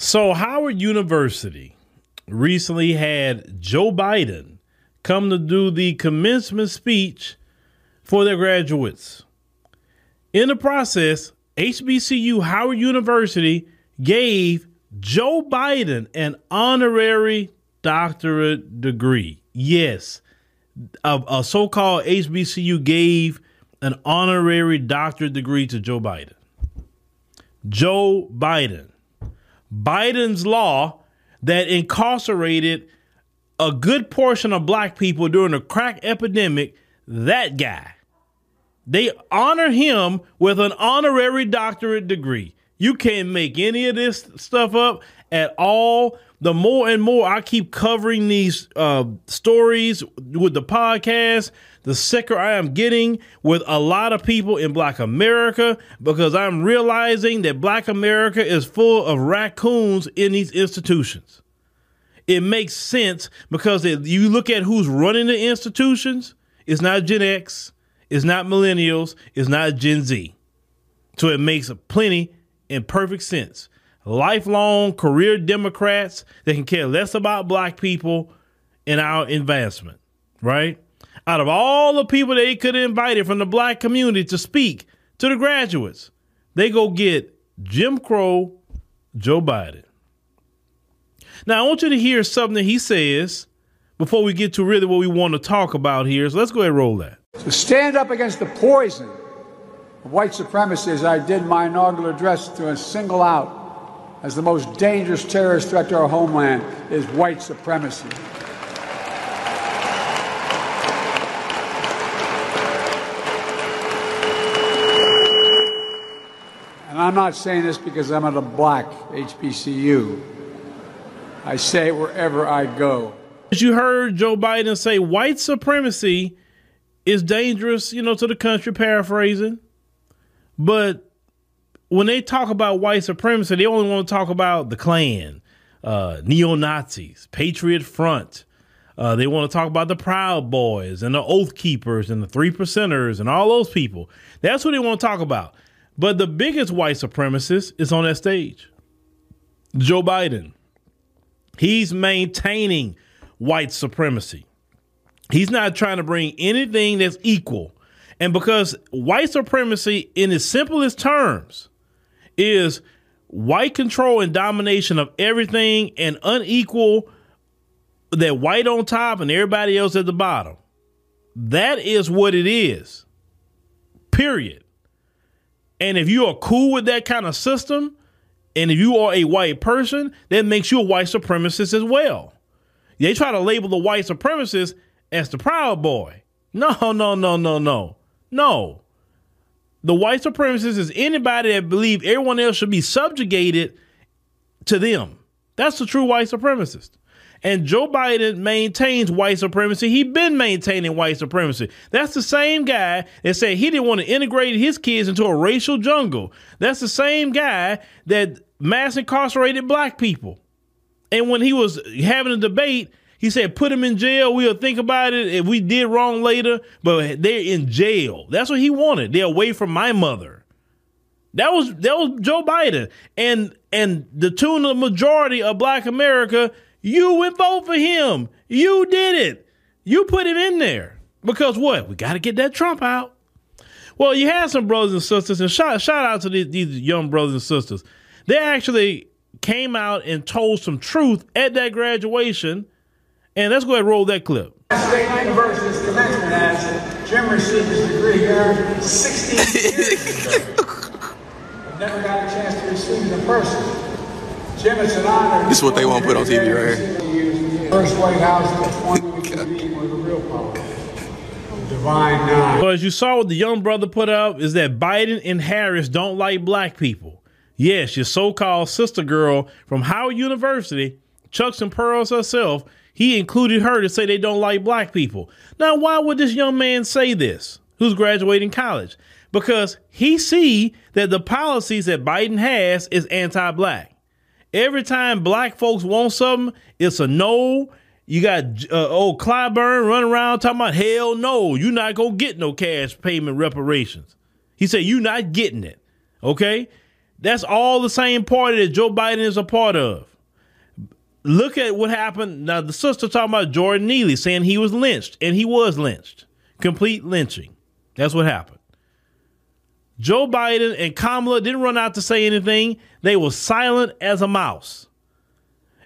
So, Howard University recently had Joe Biden come to do the commencement speech for their graduates. In the process, HBCU Howard University gave Joe Biden an honorary doctorate degree. Yes, a, a so called HBCU gave an honorary doctorate degree to Joe Biden. Joe Biden. Biden's law that incarcerated a good portion of black people during the crack epidemic, that guy. They honor him with an honorary doctorate degree. You can't make any of this stuff up at all. The more and more I keep covering these uh, stories with the podcast, the sicker I am getting with a lot of people in Black America because I'm realizing that Black America is full of raccoons in these institutions. It makes sense because if you look at who's running the institutions, it's not Gen X, it's not millennials, it's not Gen Z. So it makes plenty and perfect sense. Lifelong career Democrats that can care less about black people and our advancement, right? Out of all the people they could have invited from the black community to speak to the graduates, they go get Jim Crow, Joe Biden. Now, I want you to hear something he says before we get to really what we want to talk about here. So let's go ahead and roll that. To stand up against the poison of white supremacy, as I did my inaugural address, to single out as the most dangerous terrorist threat to our homeland is white supremacy. I'm not saying this because I'm at a black HBCU. I say it wherever I go. As you heard Joe Biden say, white supremacy is dangerous, you know, to the country, paraphrasing. But when they talk about white supremacy, they only want to talk about the Klan, uh, neo Nazis, Patriot Front. Uh, they want to talk about the Proud Boys and the Oath Keepers and the Three Percenters and all those people. That's what they want to talk about. But the biggest white supremacist is on that stage Joe Biden. He's maintaining white supremacy. He's not trying to bring anything that's equal. And because white supremacy, in its simplest terms, is white control and domination of everything and unequal that white on top and everybody else at the bottom. That is what it is. Period. And if you are cool with that kind of system, and if you are a white person, that makes you a white supremacist as well. They try to label the white supremacist as the Proud Boy. No, no, no, no, no. No. The white supremacist is anybody that believe everyone else should be subjugated to them. That's the true white supremacist. And Joe Biden maintains white supremacy. He been maintaining white supremacy. That's the same guy that said he didn't want to integrate his kids into a racial jungle. That's the same guy that mass incarcerated black people. And when he was having a debate, he said, put him in jail. We'll think about it if we did wrong later, but they're in jail. That's what he wanted. They're away from my mother. That was that was Joe Biden. And and the tune of the majority of black America, you went vote for him. You did it. You put him in there. Because what? We gotta get that Trump out. Well, you had some brothers and sisters, and shout, shout out to these, these young brothers and sisters. They actually came out and told some truth at that graduation and let's go ahead and roll that clip. State University's commencement as Jim received his degree here 16 years ago. I've Never got a chance to receive it in person. Jim, it's an honor. This is what they want to put on TV right here. First White House that one we with a real power. Divine Nine. So as you saw what the young brother put up is that Biden and Harris don't like black people. Yes, your so-called sister girl from Howard University, Chucks and Pearls herself, he included her to say they don't like black people. Now, why would this young man say this who's graduating college? Because he see that the policies that Biden has is anti-black. Every time black folks want something, it's a no. You got uh, old Clyburn running around talking about hell no, you're not gonna get no cash payment reparations. He said you're not getting it. Okay, That's all the same party that Joe Biden is a part of. Look at what happened. Now, the sister talking about Jordan Neely saying he was lynched, and he was lynched. Complete lynching. That's what happened. Joe Biden and Kamala didn't run out to say anything. They were silent as a mouse.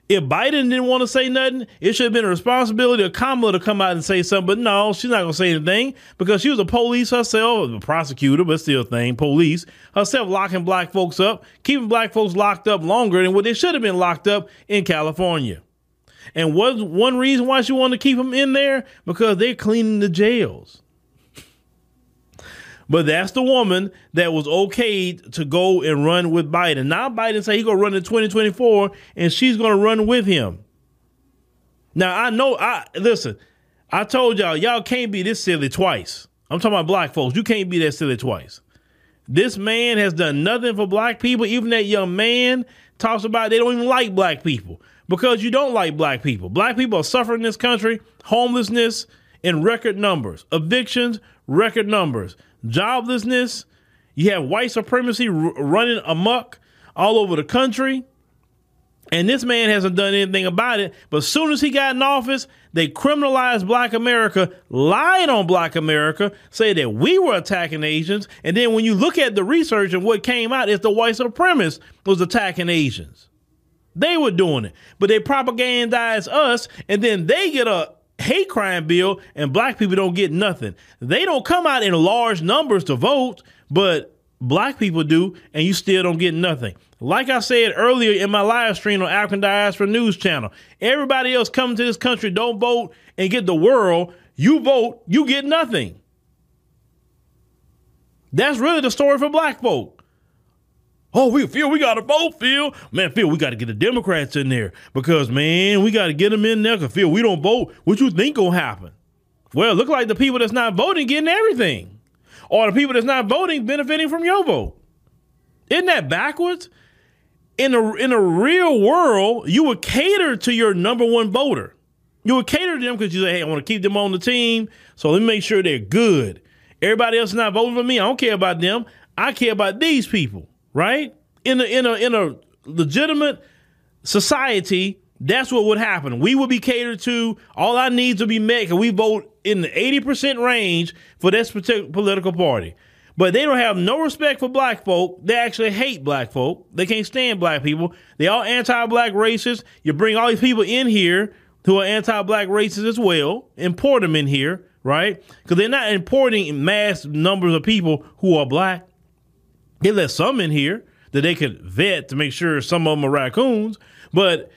If Biden didn't want to say nothing, it should have been a responsibility of Kamala to come out and say something. But no, she's not going to say anything because she was a police herself, a prosecutor, but still a thing, police herself, locking black folks up, keeping black folks locked up longer than what they should have been locked up in California. And was one reason why she wanted to keep them in there because they're cleaning the jails. But that's the woman that was okayed to go and run with Biden. Now Biden say he gonna run in 2024 and she's gonna run with him. Now I know I listen, I told y'all, y'all can't be this silly twice. I'm talking about black folks. You can't be that silly twice. This man has done nothing for black people. Even that young man talks about they don't even like black people because you don't like black people. Black people are suffering in this country, homelessness in record numbers, evictions, record numbers joblessness. You have white supremacy r- running amok all over the country. And this man hasn't done anything about it. But as soon as he got in office, they criminalized black America, lied on black America, say that we were attacking Asians. And then when you look at the research and what came out, is the white supremacists was attacking Asians. They were doing it. But they propagandized us, and then they get a hate crime bill and black people don't get nothing. They don't come out in large numbers to vote, but black people do, and you still don't get nothing. Like I said earlier in my live stream on African Diaspora News Channel, everybody else coming to this country don't vote and get the world. You vote, you get nothing. That's really the story for black folk. Oh, we feel we got to vote, Phil. Man, Phil, we got to get the Democrats in there because man, we got to get them in there. Cause Phil, we don't vote. What you think gonna happen? Well, look like the people that's not voting getting everything, or the people that's not voting benefiting from your vote. Isn't that backwards? In a in a real world, you would cater to your number one voter. You would cater to them because you say, "Hey, I want to keep them on the team, so let me make sure they're good." Everybody else not voting for me. I don't care about them. I care about these people right? In a in a in a legitimate society, that's what would happen. We would be catered to. All our needs would be met, and we vote in the eighty percent range for this particular political party. But they don't have no respect for black folk. They actually hate black folk. They can't stand black people. They all anti-black racists. You bring all these people in here who are anti-black racists as well, import them in here, right? Because they're not importing mass numbers of people who are black. They let some in here that they could vet to make sure some of them are raccoons, but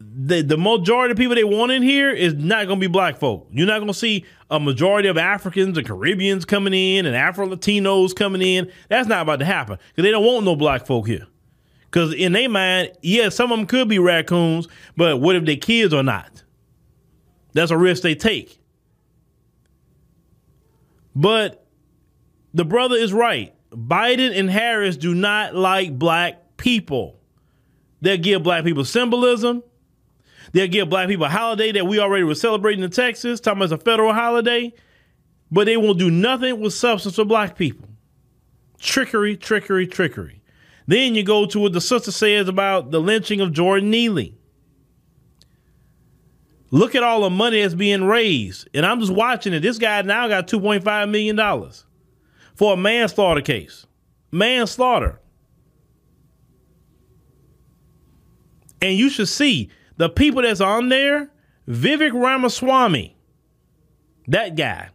the the majority of people they want in here is not going to be black folk. You're not going to see a majority of Africans and Caribbeans coming in and Afro Latinos coming in. That's not about to happen because they don't want no black folk here. Because in their mind, yeah, some of them could be raccoons, but what if they kids or not? That's a risk they take. But the brother is right. Biden and Harris do not like black people. They'll give black people symbolism. They'll give black people a holiday that we already were celebrating in Texas, talking about a federal holiday, but they won't do nothing with substance for black people. Trickery, trickery, trickery. Then you go to what the sister says about the lynching of Jordan Neely. Look at all the money that's being raised. And I'm just watching it. This guy now got $2.5 million for a manslaughter case. Manslaughter. And you should see the people that's on there Vivek Ramaswamy, that guy,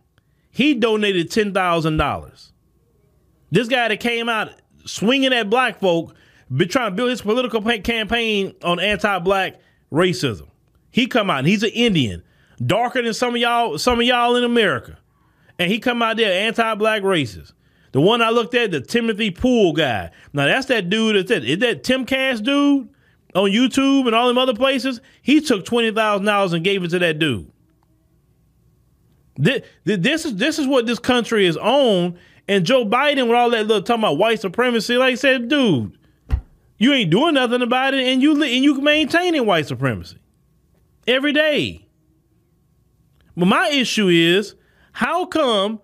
he donated $10,000. This guy that came out swinging at black folk, been trying to build his political campaign on anti-black racism. He come out and he's an Indian, darker than some of y'all, some of y'all in America and he come out there anti-black racist. The one I looked at, the Timothy Pool guy. Now that's that dude. That's that. Is that Timcast dude on YouTube and all them other places? He took twenty thousand dollars and gave it to that dude. This, this is this is what this country is on. And Joe Biden with all that little talking about white supremacy, like I said, dude, you ain't doing nothing about it, and you and you maintaining white supremacy every day. But my issue is how come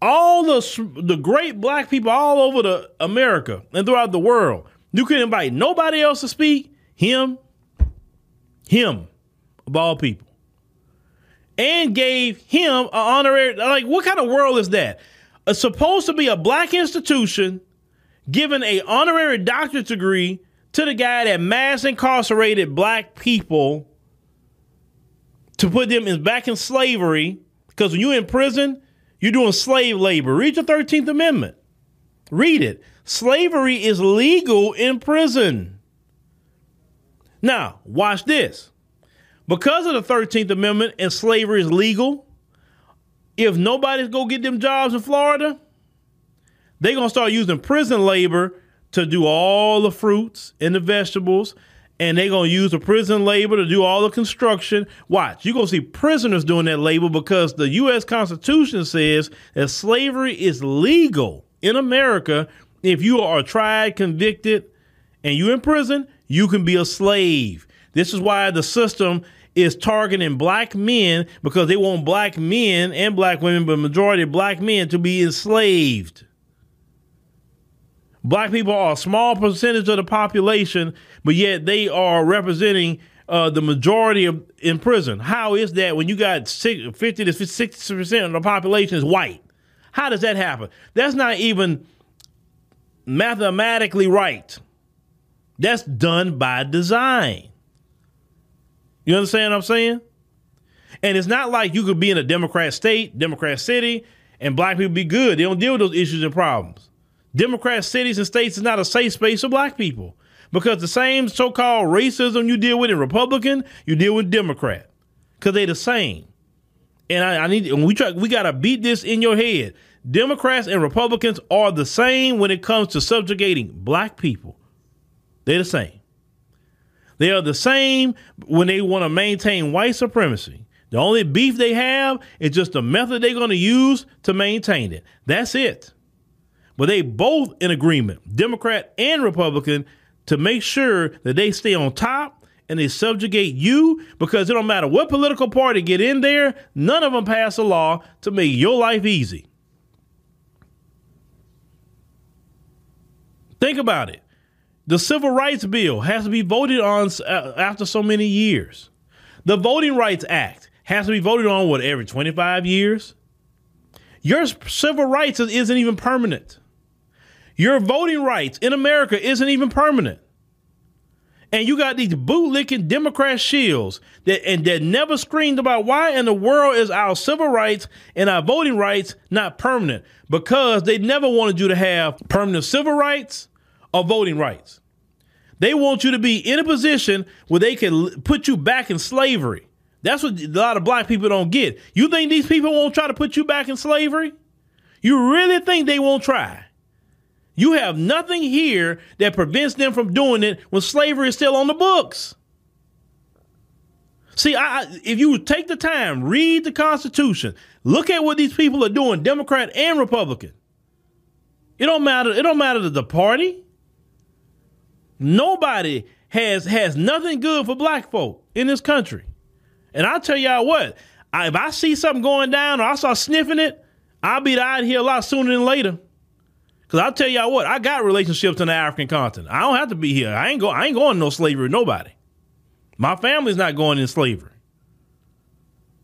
all the the great black people all over the America and throughout the world, You couldn't invite nobody else to speak. Him, him, of all people, and gave him an honorary. Like, what kind of world is that? It's supposed to be a black institution giving a honorary doctorate degree to the guy that mass incarcerated black people to put them in, back in slavery. Because when you're in prison, you're doing slave labor. Read the 13th Amendment. Read it. Slavery is legal in prison. Now, watch this. Because of the 13th Amendment and slavery is legal, if nobody's going to get them jobs in Florida, they're going to start using prison labor to do all the fruits and the vegetables, and they're going to use the prison labor to do all the construction. Watch, you're going to see prisoners doing that labor because the U.S. Constitution says that slavery is legal in America. If you are tried, convicted, and you're in prison, you can be a slave. This is why the system is targeting black men because they want black men and black women, but majority of black men to be enslaved. Black people are a small percentage of the population, but yet they are representing uh, the majority of in prison. How is that when you got 50 to 60 percent of the population is white? How does that happen? That's not even mathematically right. That's done by design. You understand what I'm saying? And it's not like you could be in a Democrat state, Democrat city, and black people be good. They don't deal with those issues and problems. Democrat cities and states is not a safe space for black people because the same so-called racism you deal with in Republican, you deal with Democrat because they're the same. And I, I need and we try we gotta beat this in your head. Democrats and Republicans are the same when it comes to subjugating black people. They're the same. They are the same when they want to maintain white supremacy. The only beef they have is just the method they're going to use to maintain it. That's it. But they both in agreement, Democrat and Republican, to make sure that they stay on top and they subjugate you because it don't matter what political party get in there, none of them pass a law to make your life easy. Think about it. The Civil Rights Bill has to be voted on uh, after so many years. The Voting Rights Act has to be voted on, what, every 25 years? Your civil rights isn't even permanent. Your voting rights in America isn't even permanent. And you got these bootlicking Democrat shields that and that never screamed about why in the world is our civil rights and our voting rights not permanent? Because they never wanted you to have permanent civil rights or voting rights. They want you to be in a position where they can put you back in slavery. That's what a lot of black people don't get. You think these people won't try to put you back in slavery? You really think they won't try? You have nothing here that prevents them from doing it when slavery is still on the books. See, I, if you take the time, read the Constitution, look at what these people are doing, Democrat and Republican. It don't matter. It don't matter the party. Nobody has has nothing good for black folk in this country. And I'll tell y'all what, I, if I see something going down or I start sniffing it, I'll be out here a lot sooner than later. Cause I'll tell y'all what, I got relationships in the African continent. I don't have to be here. I ain't go. I ain't going no slavery. Nobody. My family's not going in slavery.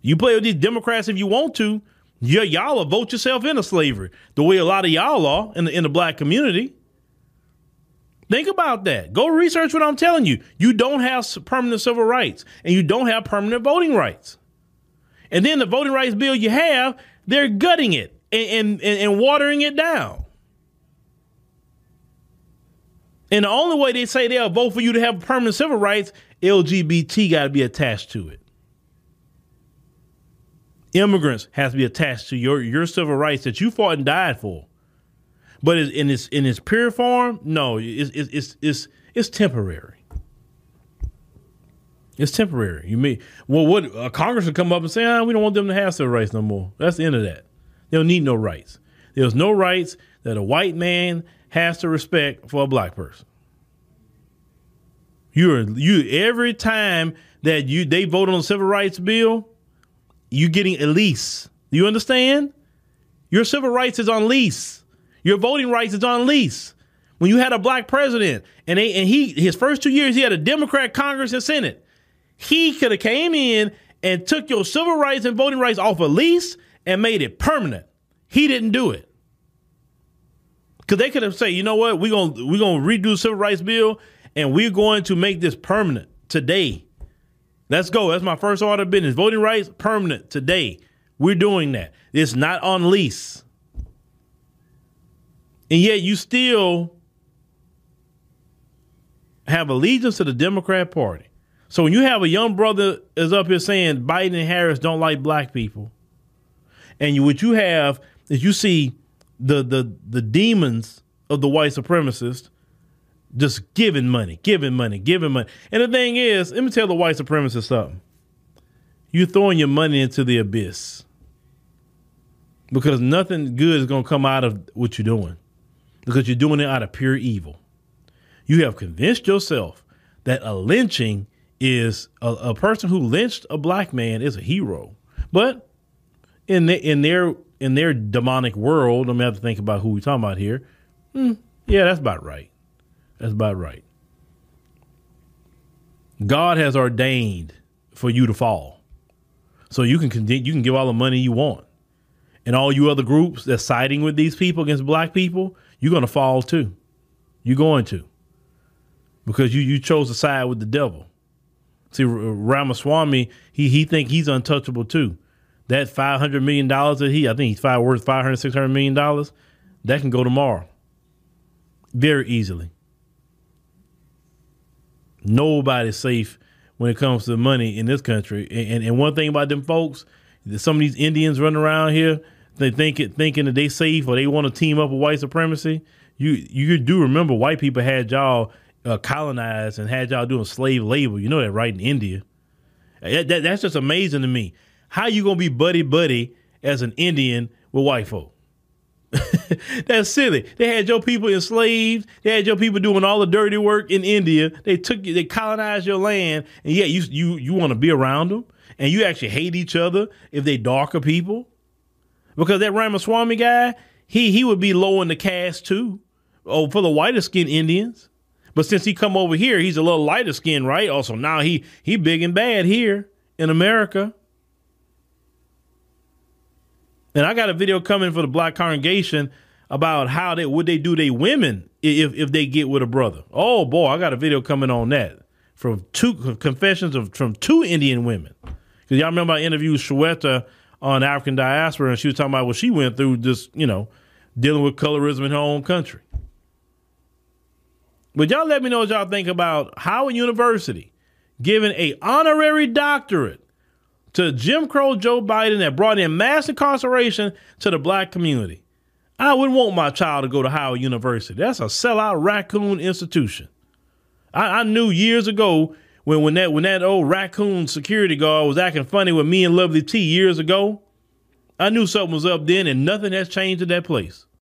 You play with these Democrats if you want to. Yeah, y'all will vote yourself into slavery the way a lot of y'all are in the in the black community. Think about that. Go research what I'm telling you. You don't have permanent civil rights and you don't have permanent voting rights. And then the voting rights bill you have, they're gutting it and, and, and watering it down. And the only way they say they'll vote for you to have permanent civil rights, LGBT got to be attached to it. Immigrants has to be attached to your, your civil rights that you fought and died for. But in its in its pure form, no, it's it's it's it's temporary. It's temporary. You mean well, what a Congress would come up and say, ah, we don't want them to have civil rights no more. That's the end of that. They don't need no rights. There's no rights that a white man has to respect for a black person. You're you every time that you they vote on the civil rights bill, you're getting a lease. You understand? Your civil rights is on lease. Your voting rights is on lease. when you had a black president and they and he his first two years he had a Democrat Congress and Senate. He could have came in and took your civil rights and voting rights off a lease and made it permanent. He didn't do it. Cause they could have said, you know what, we're gonna we're gonna redo the civil rights bill and we're going to make this permanent today. Let's go. That's my first order of business. Voting rights permanent today. We're doing that. It's not on lease. And yet you still have allegiance to the Democrat Party. So when you have a young brother is up here saying Biden and Harris don't like black people, and you, what you have is you see the the the demons of the white supremacists just giving money, giving money, giving money. And the thing is, let me tell the white supremacists something. You're throwing your money into the abyss because nothing good is going to come out of what you're doing because you're doing it out of pure evil. You have convinced yourself that a lynching is a, a person who lynched a black man is a hero. But in the, in their in their demonic world, I'm gonna have to think about who we're talking about here. Hmm, yeah, that's about right. That's about right. God has ordained for you to fall, so you can continue, you can give all the money you want, and all you other groups that's siding with these people against black people, you're gonna fall too. You're going to because you you chose to side with the devil. See, Ramaswamy, he he think he's untouchable too. That five hundred million dollars that he, I think he's five worth 500, 600 million dollars, that can go tomorrow, very easily. Nobody's safe when it comes to money in this country. And, and one thing about them folks, some of these Indians running around here, they think it, thinking that they safe or they want to team up with white supremacy. You you do remember white people had y'all uh, colonized and had y'all doing slave labor. You know that right in India. That, that, that's just amazing to me. How you gonna be buddy buddy as an Indian with white folk? that's silly. They had your people enslaved. They had your people doing all the dirty work in India. They took you, they colonized your land, and yet you you you want to be around them, and you actually hate each other if they darker people, because that Ramaswamy guy, he he would be low in the caste too. Oh, for the whiter skinned Indians. But since he come over here, he's a little lighter skinned, right? Also, now he he big and bad here in America. And I got a video coming for the black congregation about how they would they do they women if if they get with a brother. Oh boy, I got a video coming on that from two confessions of from two Indian women. Because y'all remember I interviewed Shweta on African diaspora, and she was talking about what she went through, just you know, dealing with colorism in her own country. But y'all let me know what y'all think about Howard University giving a honorary doctorate to Jim Crow Joe Biden that brought in mass incarceration to the black community. I wouldn't want my child to go to Howard University. That's a sellout raccoon institution. I, I knew years ago when, when that when that old raccoon security guard was acting funny with me and Lovely T years ago. I knew something was up then, and nothing has changed at that place.